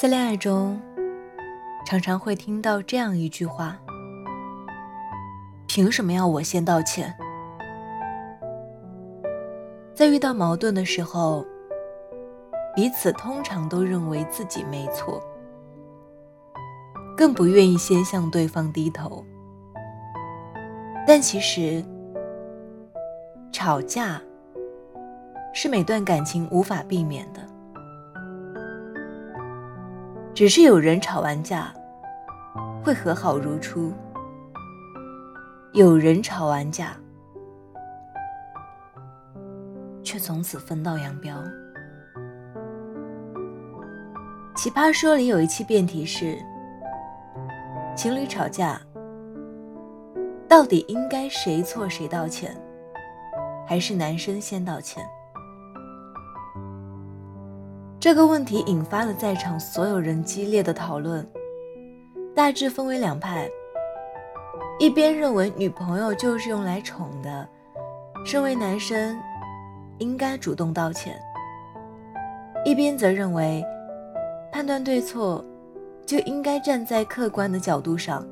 在恋爱中，常常会听到这样一句话：“凭什么要我先道歉？”在遇到矛盾的时候，彼此通常都认为自己没错，更不愿意先向对方低头。但其实，吵架是每段感情无法避免的。只是有人吵完架会和好如初，有人吵完架却从此分道扬镳。奇葩说里有一期辩题是：情侣吵架到底应该谁错谁道歉，还是男生先道歉？这个问题引发了在场所有人激烈的讨论，大致分为两派：一边认为女朋友就是用来宠的，身为男生应该主动道歉；一边则认为判断对错就应该站在客观的角度上，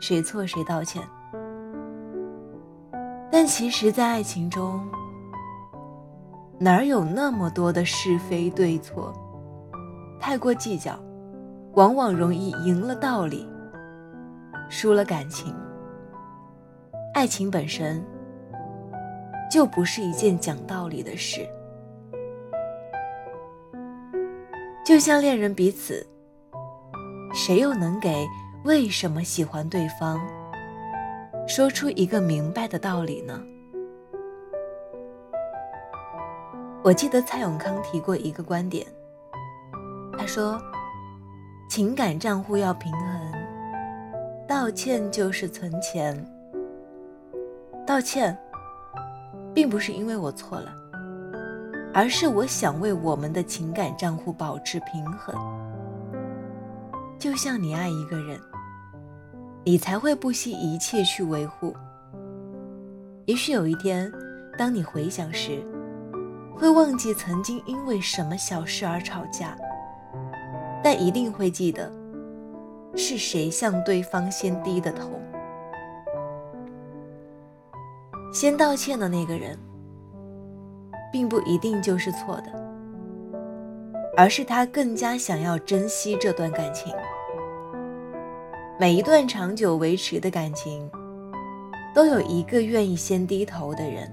谁错谁道歉。但其实，在爱情中，哪有那么多的是非对错？太过计较，往往容易赢了道理，输了感情。爱情本身就不是一件讲道理的事。就像恋人彼此，谁又能给为什么喜欢对方说出一个明白的道理呢？我记得蔡永康提过一个观点，他说：“情感账户要平衡，道歉就是存钱。道歉，并不是因为我错了，而是我想为我们的情感账户保持平衡。就像你爱一个人，你才会不惜一切去维护。也许有一天，当你回想时，会忘记曾经因为什么小事而吵架，但一定会记得是谁向对方先低的头。先道歉的那个人，并不一定就是错的，而是他更加想要珍惜这段感情。每一段长久维持的感情，都有一个愿意先低头的人。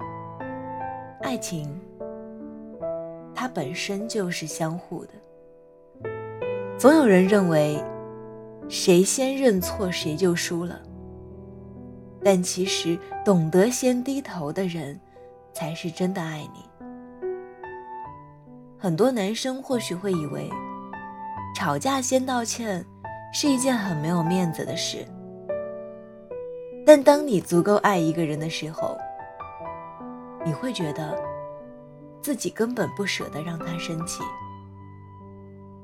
爱情。它本身就是相互的。总有人认为，谁先认错谁就输了。但其实，懂得先低头的人，才是真的爱你。很多男生或许会以为，吵架先道歉是一件很没有面子的事。但当你足够爱一个人的时候，你会觉得。自己根本不舍得让他生气，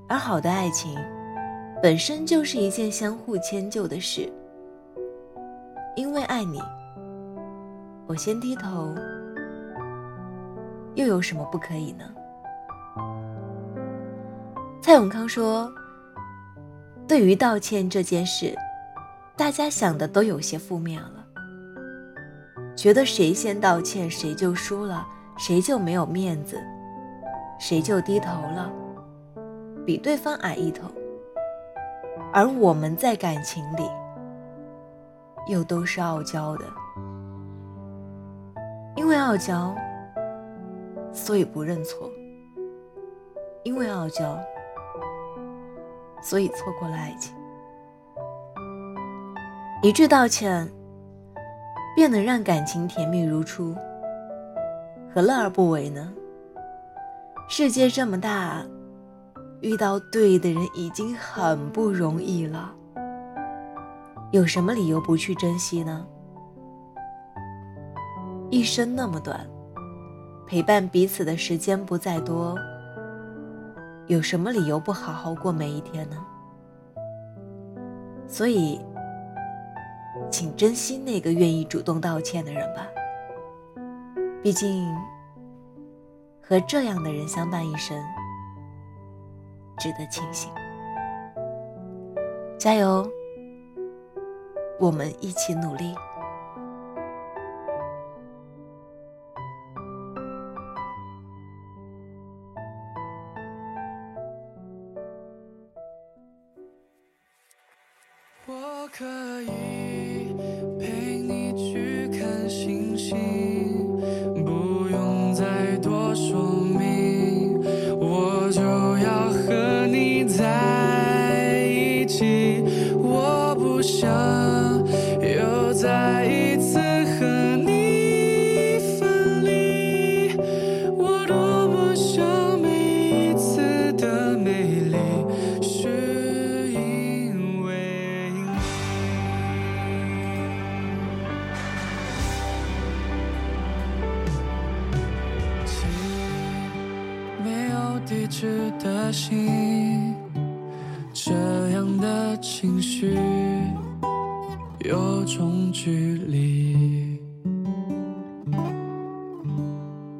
而好的爱情本身就是一件相互迁就的事。因为爱你，我先低头，又有什么不可以呢？蔡永康说：“对于道歉这件事，大家想的都有些负面了，觉得谁先道歉谁就输了。”谁就没有面子，谁就低头了，比对方矮一头。而我们在感情里，又都是傲娇的，因为傲娇，所以不认错；因为傲娇，所以错过了爱情。一句道歉，便能让感情甜蜜如初。何乐而不为呢？世界这么大，遇到对的人已经很不容易了，有什么理由不去珍惜呢？一生那么短，陪伴彼此的时间不再多，有什么理由不好好过每一天呢？所以，请珍惜那个愿意主动道歉的人吧。毕竟和这样的人相伴一生值得庆幸。加油我们一起努力。我可以陪你去看星星再多说明，我就要和你在一起，我不想又在一起。织的心这样的情绪有种距离。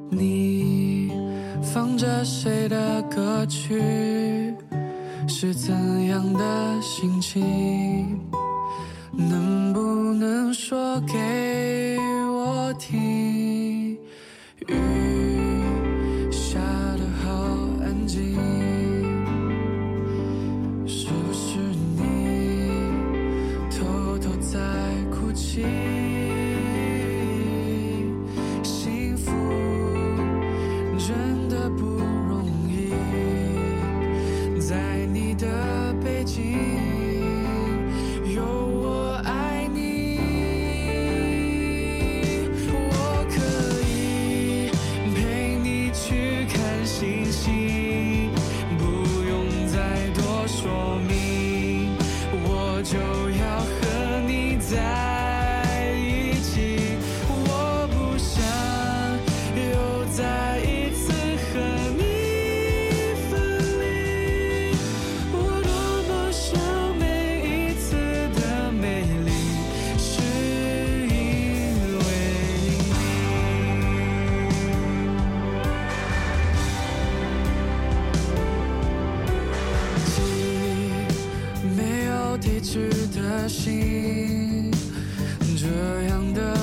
你放着谁的歌曲是怎样的心情？这样的。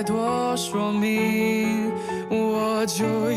再多说明，我就